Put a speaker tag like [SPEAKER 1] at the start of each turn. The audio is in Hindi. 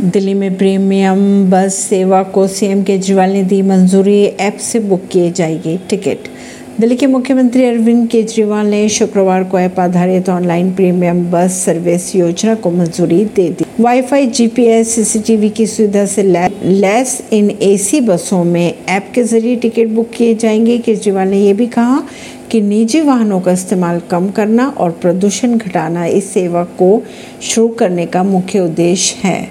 [SPEAKER 1] दिल्ली में प्रीमियम बस सेवा को सीएम केजरीवाल ने दी मंजूरी, ऐप से बुक किए जाएगी टिकट। दिल्ली के मुख्यमंत्री अरविंद केजरीवाल ने शुक्रवार को ऐप आधारित ऑनलाइन प्रीमियम बस सर्विस योजना को मंजूरी दे दी। वाईफाई जीपीएस सीसीटीवी की सुविधा से लैस इन एसी बसों में ऐप के ज़रिए टिकट बुक किए जाएँगे। केजरीवाल ने यह भी कहा कि निजी वाहनों का इस्तेमाल कम करना और प्रदूषण घटाना इस सेवा को शुरू करने का मुख्य उद्देश्य है।